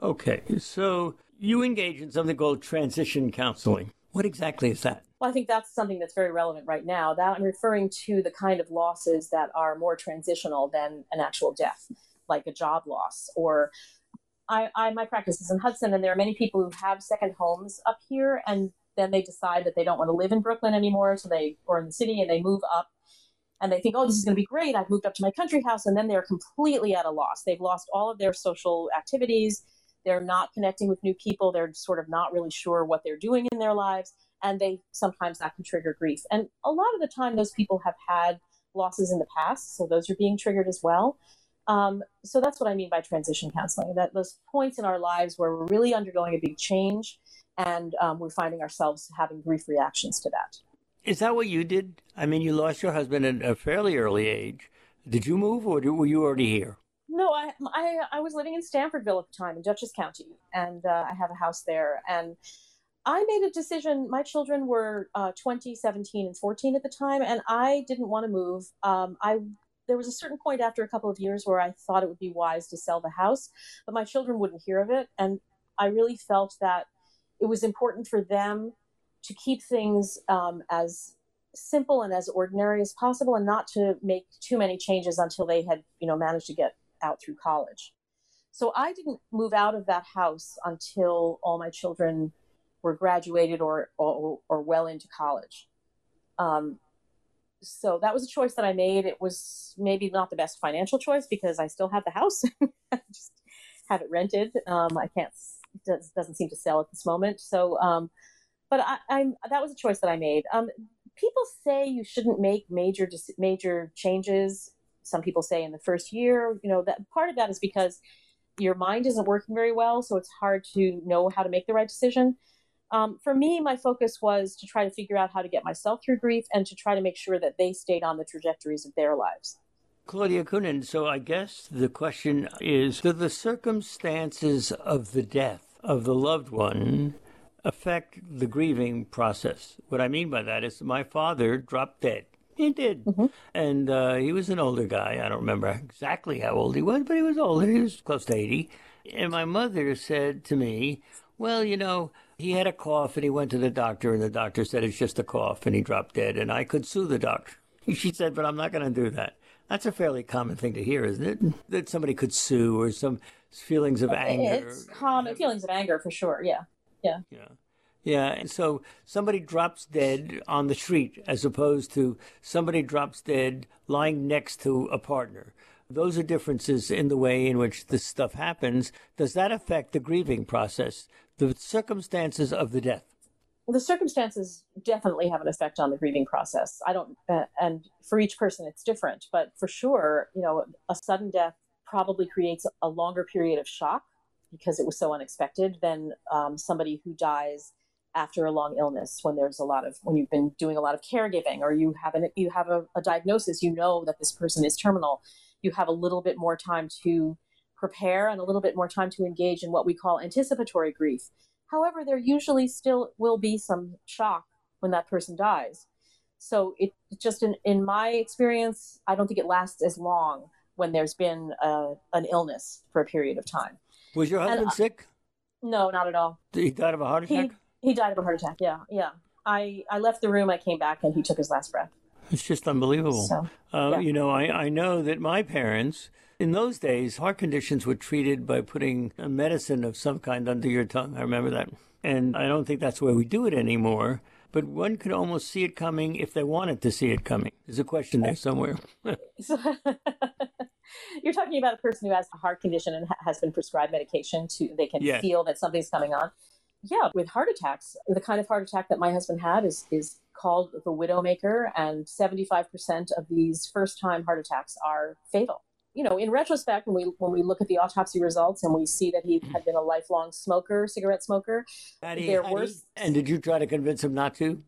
Okay, so you engage in something called transition counseling. What exactly is that? Well, I think that's something that's very relevant right now. That I'm referring to the kind of losses that are more transitional than an actual death, like a job loss or I, I my practice is in Hudson, and there are many people who have second homes up here, and then they decide that they don't want to live in Brooklyn anymore, so they or in the city, and they move up, and they think, oh, this is going to be great. I've moved up to my country house, and then they're completely at a loss. They've lost all of their social activities. They're not connecting with new people. They're sort of not really sure what they're doing in their lives. And they sometimes that can trigger grief. And a lot of the time, those people have had losses in the past. So those are being triggered as well. Um, so that's what I mean by transition counseling that those points in our lives where we're really undergoing a big change and um, we're finding ourselves having grief reactions to that. Is that what you did? I mean, you lost your husband at a fairly early age. Did you move or were you already here? No, I, I, I was living in Stanfordville at the time in Dutchess County, and uh, I have a house there. And I made a decision. My children were uh, 20, 17, and 14 at the time, and I didn't want to move. Um, I there was a certain point after a couple of years where I thought it would be wise to sell the house, but my children wouldn't hear of it, and I really felt that it was important for them to keep things um, as simple and as ordinary as possible and not to make too many changes until they had you know managed to get out through college so i didn't move out of that house until all my children were graduated or or, or well into college um, so that was a choice that i made it was maybe not the best financial choice because i still have the house just have it rented um, i can't does, doesn't seem to sell at this moment so um, but I, am that was a choice that I made. Um, people say you shouldn't make major major changes. Some people say in the first year, you know, that part of that is because your mind isn't working very well, so it's hard to know how to make the right decision. Um, for me, my focus was to try to figure out how to get myself through grief and to try to make sure that they stayed on the trajectories of their lives. Claudia Coenen, so I guess the question is Do the circumstances of the death of the loved one affect the grieving process. What I mean by that is my father dropped dead. He did. Mm-hmm. And uh, he was an older guy. I don't remember exactly how old he was, but he was older. He was close to 80. And my mother said to me, Well, you know, he had a cough and he went to the doctor, and the doctor said it's just a cough and he dropped dead. And I could sue the doctor. She said, But I'm not going to do that. That's a fairly common thing to hear, isn't it? That somebody could sue or some feelings of anger. It's common feelings of anger for sure, yeah. Yeah. Yeah. Yeah. And so somebody drops dead on the street as opposed to somebody drops dead lying next to a partner. Those are differences in the way in which this stuff happens. Does that affect the grieving process, the circumstances of the death? the circumstances definitely have an effect on the grieving process. I don't, uh, and for each person it's different, but for sure, you know, a sudden death probably creates a longer period of shock because it was so unexpected than um, somebody who dies after a long illness when there's a lot of when you've been doing a lot of caregiving or you have an you have a, a diagnosis you know that this person is terminal you have a little bit more time to prepare and a little bit more time to engage in what we call anticipatory grief however there usually still will be some shock when that person dies so it just in, in my experience i don't think it lasts as long when there's been a, an illness for a period of time was your husband and, sick? No, not at all. He died of a heart attack. He, he died of a heart attack. Yeah, yeah. I I left the room. I came back, and he took his last breath. It's just unbelievable. So, uh, yeah. You know, I, I know that my parents, in those days, heart conditions were treated by putting a medicine of some kind under your tongue. I remember that. And I don't think that's the way we do it anymore. But one could almost see it coming if they wanted to see it coming. There's a question there somewhere. You're talking about a person who has a heart condition and has been prescribed medication to they can yes. feel that something's coming on. Yeah, with heart attacks, the kind of heart attack that my husband had is is called the widowmaker, and 75% of these first time heart attacks are fatal. You know, in retrospect, when we when we look at the autopsy results and we see that he had been a lifelong smoker, cigarette smoker, Hattie, there were. And did you try to convince him not to?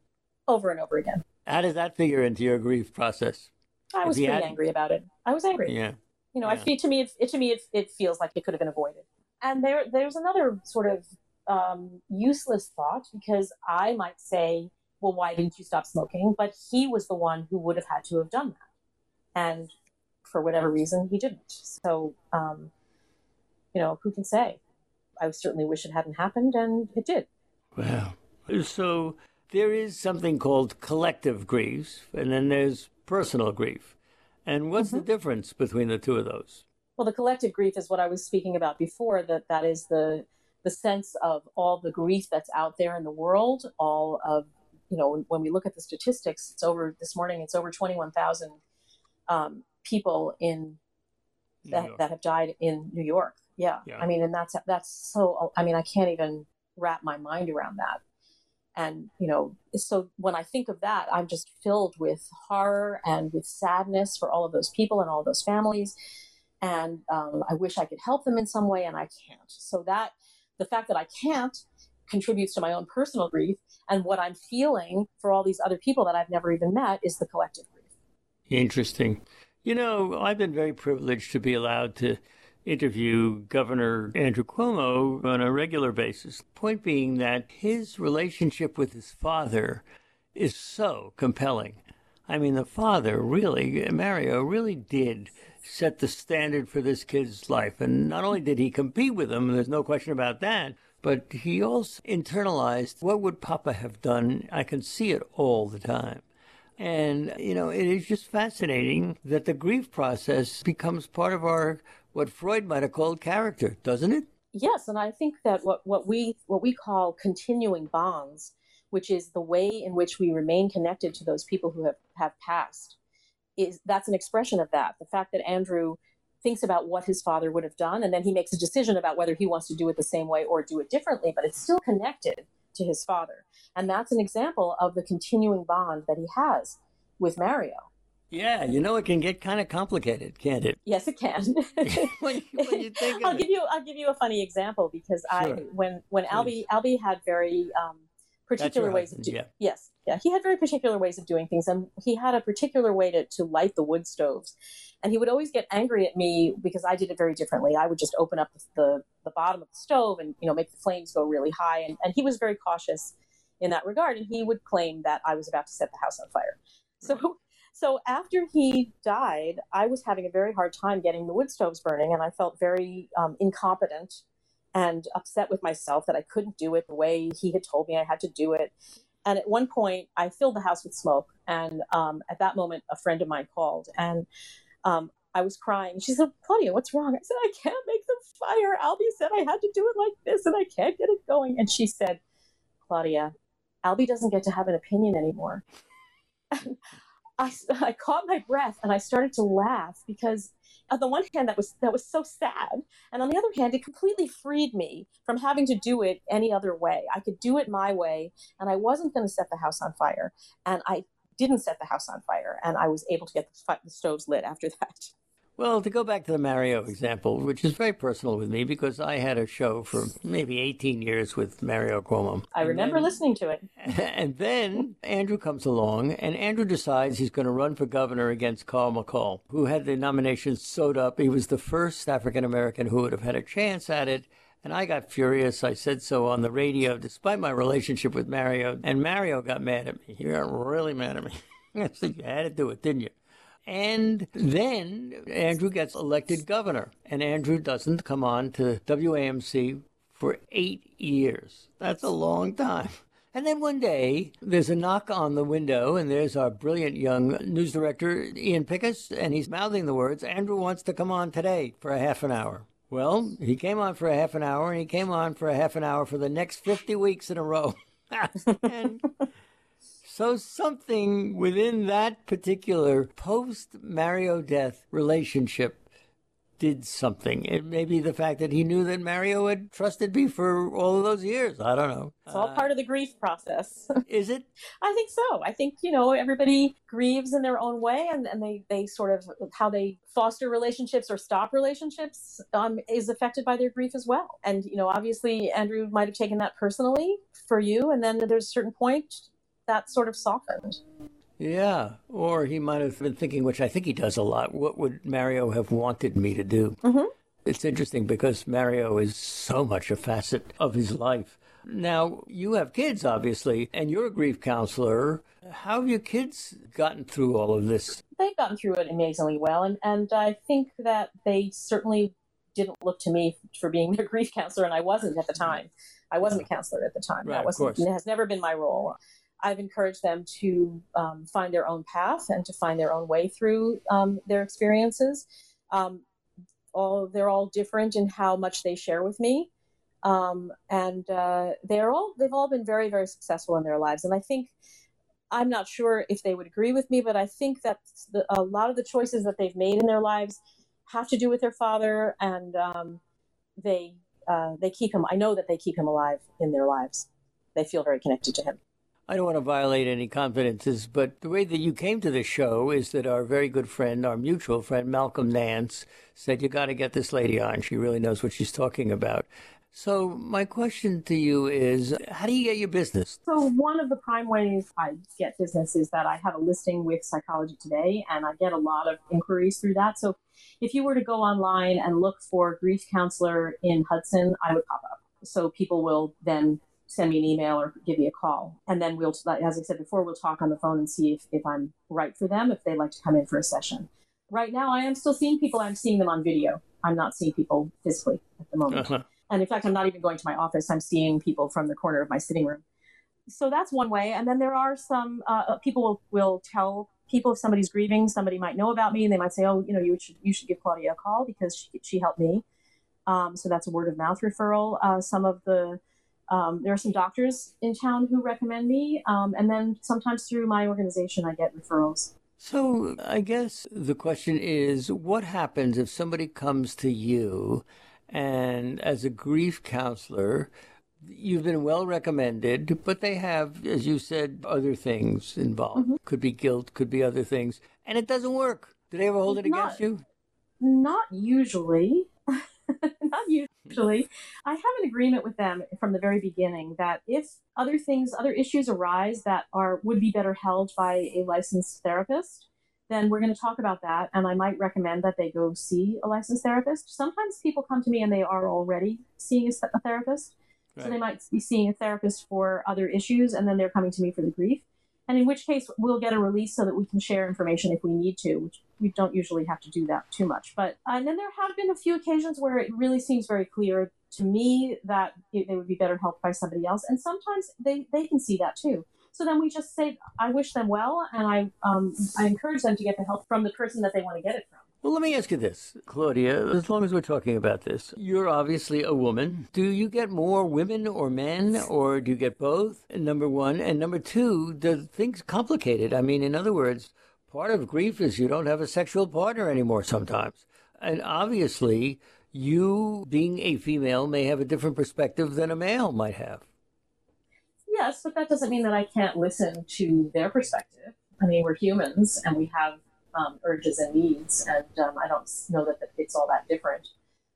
Over and over again. How does that figure into your grief process? I was pretty had... angry about it. I was angry. Yeah. You know, yeah. I feel to me, it, it to me, it, it, feels like it could have been avoided. And there, there's another sort of um, useless thought because I might say, well, why didn't you stop smoking? But he was the one who would have had to have done that, and for whatever reason, he didn't. So, um, you know, who can say? I certainly wish it hadn't happened, and it did. Wow. So there is something called collective grief, and then there's personal grief. And what's mm-hmm. the difference between the two of those? Well, the collective grief is what I was speaking about before. That that is the the sense of all the grief that's out there in the world. All of you know, when we look at the statistics, it's over this morning. It's over twenty one thousand um, people in that that have died in New York. Yeah. yeah, I mean, and that's that's so. I mean, I can't even wrap my mind around that. And you know so when i think of that i'm just filled with horror and with sadness for all of those people and all those families. And um, i wish i could help them in some way and i can't. So that the fact that i can't contributes to my own personal grief. And what i'm feeling for all these other people that i've never even met is the collective grief. Interesting you know i've been very privileged to be allowed to interview Governor Andrew Cuomo on a regular basis. Point being that his relationship with his father is so compelling. I mean, the father really, Mario, really did set the standard for this kid's life. And not only did he compete with him, there's no question about that, but he also internalized what would Papa have done? I can see it all the time. And, you know, it is just fascinating that the grief process becomes part of our, what Freud might have called character, doesn't it? Yes, and I think that what, what we what we call continuing bonds, which is the way in which we remain connected to those people who have, have passed, is that's an expression of that. The fact that Andrew thinks about what his father would have done, and then he makes a decision about whether he wants to do it the same way or do it differently, but it's still connected to his father. And that's an example of the continuing bond that he has with Mario. Yeah, you know it can get kind of complicated, can't it? Yes, it can. when, when you think I'll give you I'll give you a funny example because I Sure. when when Albie Albie had very um, particular ways of husband, do- yeah. yes yeah he had very particular ways of doing things and he had a particular way to, to light the wood stoves. And he would always get angry at me because I did it very differently. I would just open up the the bottom of the stove and you know make the flames go really high and, and he was very cautious in that regard and he would claim that I was about to set the house on fire. So so after he died, I was having a very hard time getting the wood stoves burning, and I felt very um, incompetent and upset with myself that I couldn't do it the way he had told me I had to do it. And at one point, I filled the house with smoke, and um, at that moment, a friend of mine called, and um, I was crying. She said, "Claudia, what's wrong?" I said, "I can't make the fire. Albie said I had to do it like this, and I can't get it going." And she said, "Claudia, Albie doesn't get to have an opinion anymore." I, I caught my breath and I started to laugh because on the one hand that was that was so sad. And on the other hand it completely freed me from having to do it any other way. I could do it my way and I wasn't going to set the house on fire. And I didn't set the house on fire and I was able to get the, the stoves lit after that Well, to go back to the Mario example, which is very personal with me because I had a show for maybe 18 years with Mario Cuomo. I remember then- listening to it And then Andrew comes along, and Andrew decides he's going to run for governor against Carl McCall, who had the nomination sewed up. He was the first African American who would have had a chance at it. And I got furious. I said so on the radio, despite my relationship with Mario. And Mario got mad at me. He got really mad at me. I said, You had to do it, didn't you? And then Andrew gets elected governor, and Andrew doesn't come on to WAMC for eight years. That's a long time. And then one day, there's a knock on the window, and there's our brilliant young news director, Ian Pickus, and he's mouthing the words, Andrew wants to come on today for a half an hour. Well, he came on for a half an hour, and he came on for a half an hour for the next 50 weeks in a row. and so something within that particular post Mario death relationship did something. It may be the fact that he knew that Mario had trusted me for all of those years. I don't know. it's all part of the grief process Is it? I think so. I think, you know, everybody grieves in their own way and, and they, they sort of how they foster relationships or stop relationships um, is affected by their grief as well. And, you know, obviously Andrew might have taken that personally for you. And then there's a certain point that sort of softened. Yeah. Or he might have been thinking, which I think he does a lot, what would Mario have wanted me to do? Mhm. It's interesting because Mario is so much a facet of his life. Now, you have kids, obviously, and you're a grief counselor. How have your kids gotten through all of this? They've gotten through it amazingly well. And, and I think that they certainly didn't look to me for being their grief counselor. And I wasn't at the time. I wasn't a counselor at the time. Right, that wasn't, course. it has never been my role. I've encouraged them to um, find their own path and to find their own way through um, their experiences. Um, all they're all different in how much they share with me, um, and uh, they're all they've all been very very successful in their lives. And I think I'm not sure if they would agree with me, but I think that the, a lot of the choices that they've made in their lives have to do with their father, and um, they uh, they keep him. I know that they keep him alive in their lives. They feel very connected to him. I don't want to violate any confidences, but the way that you came to this show is that our very good friend, our mutual friend, Malcolm Nance, said, You got to get this lady on. She really knows what she's talking about. So, my question to you is how do you get your business? So one of the prime ways I get business is that I have a listing with Psychology Today, and I get a lot of inquiries through that. So if you were to go online and look for grief counselor in Hudson, I would pop up. So people will then send me an email or give me a call, and then we'll, as I said before, we'll talk on the phone and see if, if I'm right for them, if they'd like to come in for a session. Right now, I am still seeing people. I'm seeing them on video. I'm not seeing people physically at the moment. Uh-huh. And in fact, I'm not even going to my office. I'm seeing people from the corner of my sitting room. So that's one way. And then there are some uh, uh people will, will tell people if somebody's grieving, somebody might know about me and they might say, oh, you know, you should, you should give Claudia a call because she, she helped me. Um, so that's a word of mouth referral. Uh, some of the um, there are some doctors in town who recommend me, um, and then sometimes through my organization, I get referrals. So I guess the question is, what happens if somebody comes to you, and as a grief counselor, you've been well recommended, but they have, as you said, other things involved. Mm-hmm. Could be guilt, could be other things, and it doesn't work. Do they ever hold it not, against you? Not usually. not usually. I have an agreement with them from the very beginning that if other things, other issues arise that are would be better held by a licensed therapist, then we're going to talk about that. And I might recommend that they go see a licensed therapist. Sometimes people come to me and they are already seeing a, therapist. Right. So they might be seeing a therapist for other issues and then they're coming to me for the grief and in which case we'll get a release so that we can share information if we need to, which we don't usually have to do that too much. But uh, and then there have been a few occasions where it really seems very clear to me that they would be better helped by somebody else, and sometimes they they can see that too. So then we just say, I wish them well, and I um, I encourage them to get the help from the person that they want to get it from. Well, let me ask you this, Claudia, as long as we're talking about this, you're obviously a woman. Do you get more women or men, or do you get both? Number one. And number two, do things complicated? I mean, in other words, part of grief is you don't have a sexual partner anymore sometimes. And obviously, you being a female may have a different perspective than a male might have. Yes, but that doesn't mean that I can't listen to their perspective. I mean, we're humans and we have um, urges and needs, and um, I don't know that it's all that different.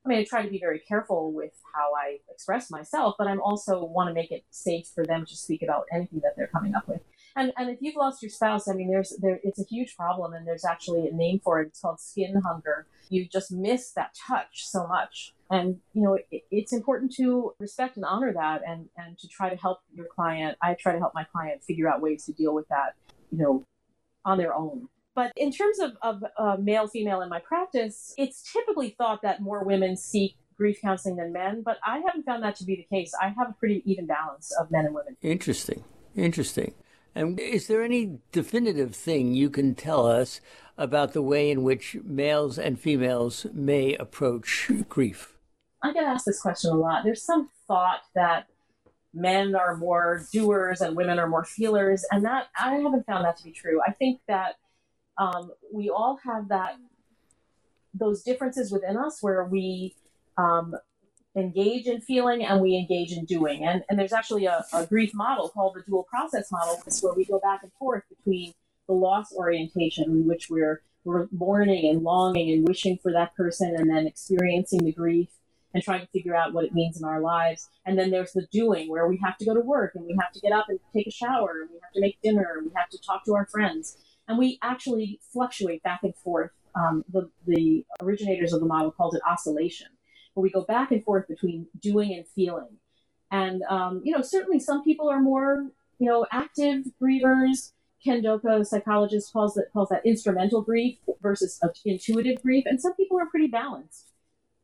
I mean, I try to be very careful with how I express myself, but I'm also want to make it safe for them to speak about anything that they're coming up with. And and if you've lost your spouse, I mean, there's there it's a huge problem, and there's actually a name for it. It's called skin hunger. You just miss that touch so much, and you know it, it's important to respect and honor that, and and to try to help your client. I try to help my client figure out ways to deal with that, you know, on their own but in terms of, of uh, male female in my practice, it's typically thought that more women seek grief counseling than men, but I haven't found that to be the case. I have a pretty even balance of men and women. Interesting. Interesting. And is there any definitive thing you can tell us about the way in which males and females may approach grief? I get asked this question a lot. There's some thought that men are more doers and women are more feelers, and that I haven't found that to be true. I think that um, we all have that those differences within us where we um, engage in feeling and we engage in doing. And, and there's actually a, a grief model called the dual process model, where we go back and forth between the loss orientation, in which we're we're mourning and longing and wishing for that person, and then experiencing the grief and trying to figure out what it means in our lives. And then there's the doing, where we have to go to work and we have to get up and take a shower, and we have to make dinner, and we have to talk to our friends and we actually fluctuate back and forth. Um, the, the originators of the model called it oscillation, where we go back and forth between doing and feeling. And, um, you know, certainly some people are more, you know, active grievers. Ken Doka, psychologist, calls that, calls that instrumental grief versus intuitive grief. And some people are pretty balanced.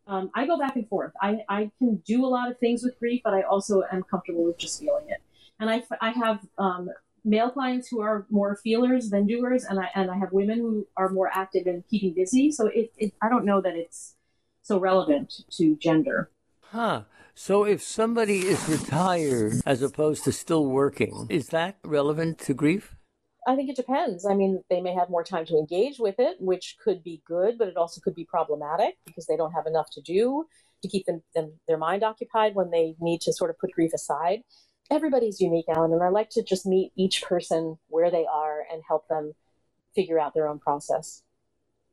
Um, I go back and forth. I, I can do a lot of things with grief, but I also am comfortable with just feeling it. And I, I have um, male clients who are more feelers than doers, and I and I have women who are more active in keeping busy. So it, it I don't know that it's so relevant to gender. Huh. So if somebody is retired as opposed to still working, is that relevant to grief? I think it depends. I mean, they may have more time to engage with it, which could be good, but it also could be problematic because they don't have enough to do to keep them, them their mind occupied when they need to sort of put grief aside everybody's unique, Alan, and I like to just meet each person where they are and help them figure out their own process.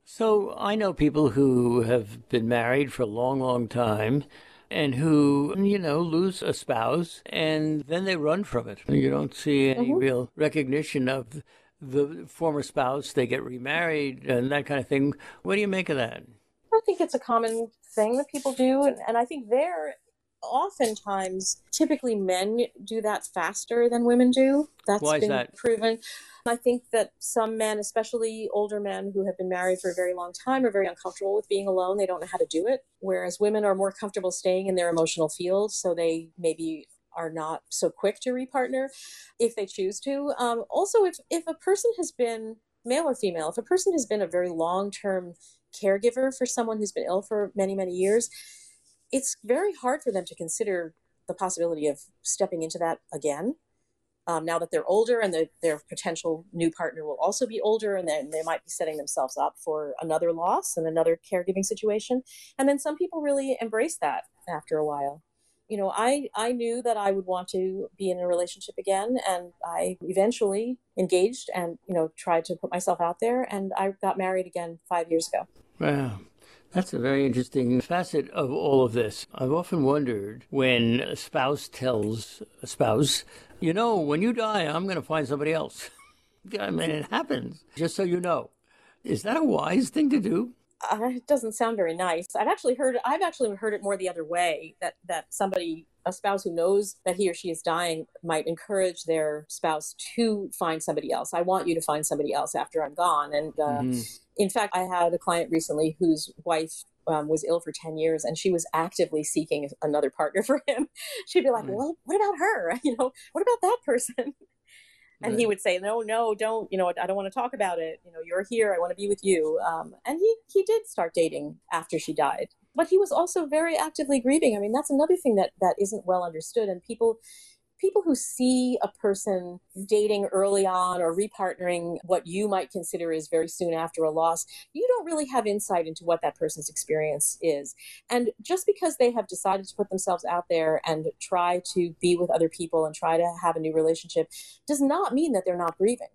So I know people who have been married for a long, long time and who, you know, lose a spouse and then they run from it. You don't see any mm-hmm. real recognition of the former spouse. They get remarried and that kind of thing. What do you make of that? I think it's a common thing that people do. And, and I think there oftentimes, typically men do that faster than women do. That's Why been that? proven. I think that some men, especially older men who have been married for a very long time, are very uncomfortable with being alone. They don't know how to do it. Whereas women are more comfortable staying in their emotional field, so they maybe are not so quick to repartner if they choose to. Um, also, if if a person has been male or female, if a person has been a very long term caregiver for someone who's been ill for many many years, it's very hard for them to consider the possibility of stepping into that again um, now that they're older and the, their potential new partner will also be older and then they might be setting themselves up for another loss and another caregiving situation. And then some people really embrace that after a while. You know i i knew that i would want to be in a relationship again and i eventually engaged and you know tried to put myself out there and i got married again five years ago. Wow. That's a very interesting facet of all of this. I've often wondered when a spouse tells a spouse, you know, when you die, I'm going to find somebody else. I mean, it happens, just so you know. Is that a wise thing to do? uh, it doesn't sound very nice. I've actually heard I've actually heard it more the other way that that somebody a spouse who knows that he or she is dying might encourage their spouse to find somebody else. I want you to find somebody else after I'm gone. And uh, Mhm. In fact, I had a client recently whose wife um, was ill for 10 years and she was actively seeking another partner for him. She'd be like, well, what about her? You know, what about that person? And he would say, no, no, don't, you know, I don't want to talk about it. You know, you're here. I want to be with you. Um, and he, he did start dating after she died, but he was also very actively grieving. I mean, that's another thing that, that isn't well understood. And people, people who see a person dating early on or repartnering what you might consider is very soon after a loss, you don't really have insight into what that person's experience is. And just because they have decided to put themselves out there and try to be with other people and try to have a new relationship does not mean that they're not grieving.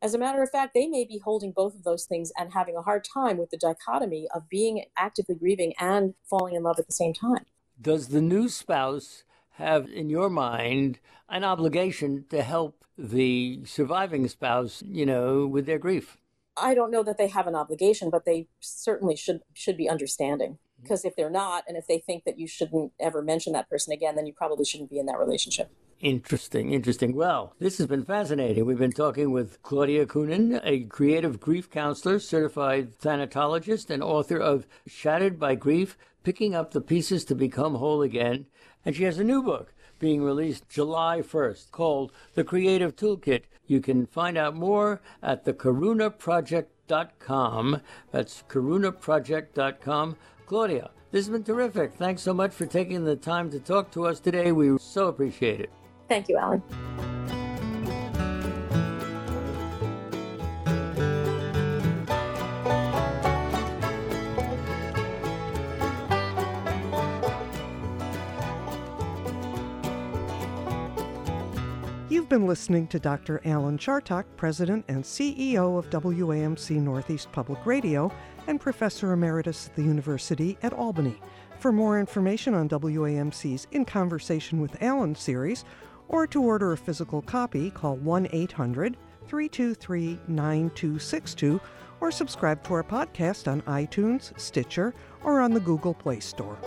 As a matter of fact, they may be holding both of those things and having a hard time with the dichotomy of being actively grieving and falling in love at the same time. Does the new spouse have, in your mind, an obligation to help the surviving spouse, you know, with their grief? I don't know that they have an obligation, but they certainly should should be understanding. Because if they're not, and if they think that you shouldn't ever mention that person again, then you probably shouldn't be in that relationship. Interesting, interesting. Well, this has been fascinating. We've been talking with Claudia Coenen, a creative grief counselor, certified thanatologist, and author of Shattered by Grief Picking Up the Pieces to Become Whole Again. And she has a new book being released July 1st called The Creative Toolkit. You can find out more at thekarunaproject.com. That's karunaproject.com. Claudia, this has been terrific. Thanks so much for taking the time to talk to us today. We so appreciate it. Thank you, Alan. You've been listening to Dr. Alan Chartock, President and CEO of WAMC Northeast Public Radio and Professor Emeritus at the University at Albany. For more information on WAMC's In Conversation with Alan series, or to order a physical copy, call 1 800 323 9262 or subscribe to our podcast on iTunes, Stitcher, or on the Google Play Store.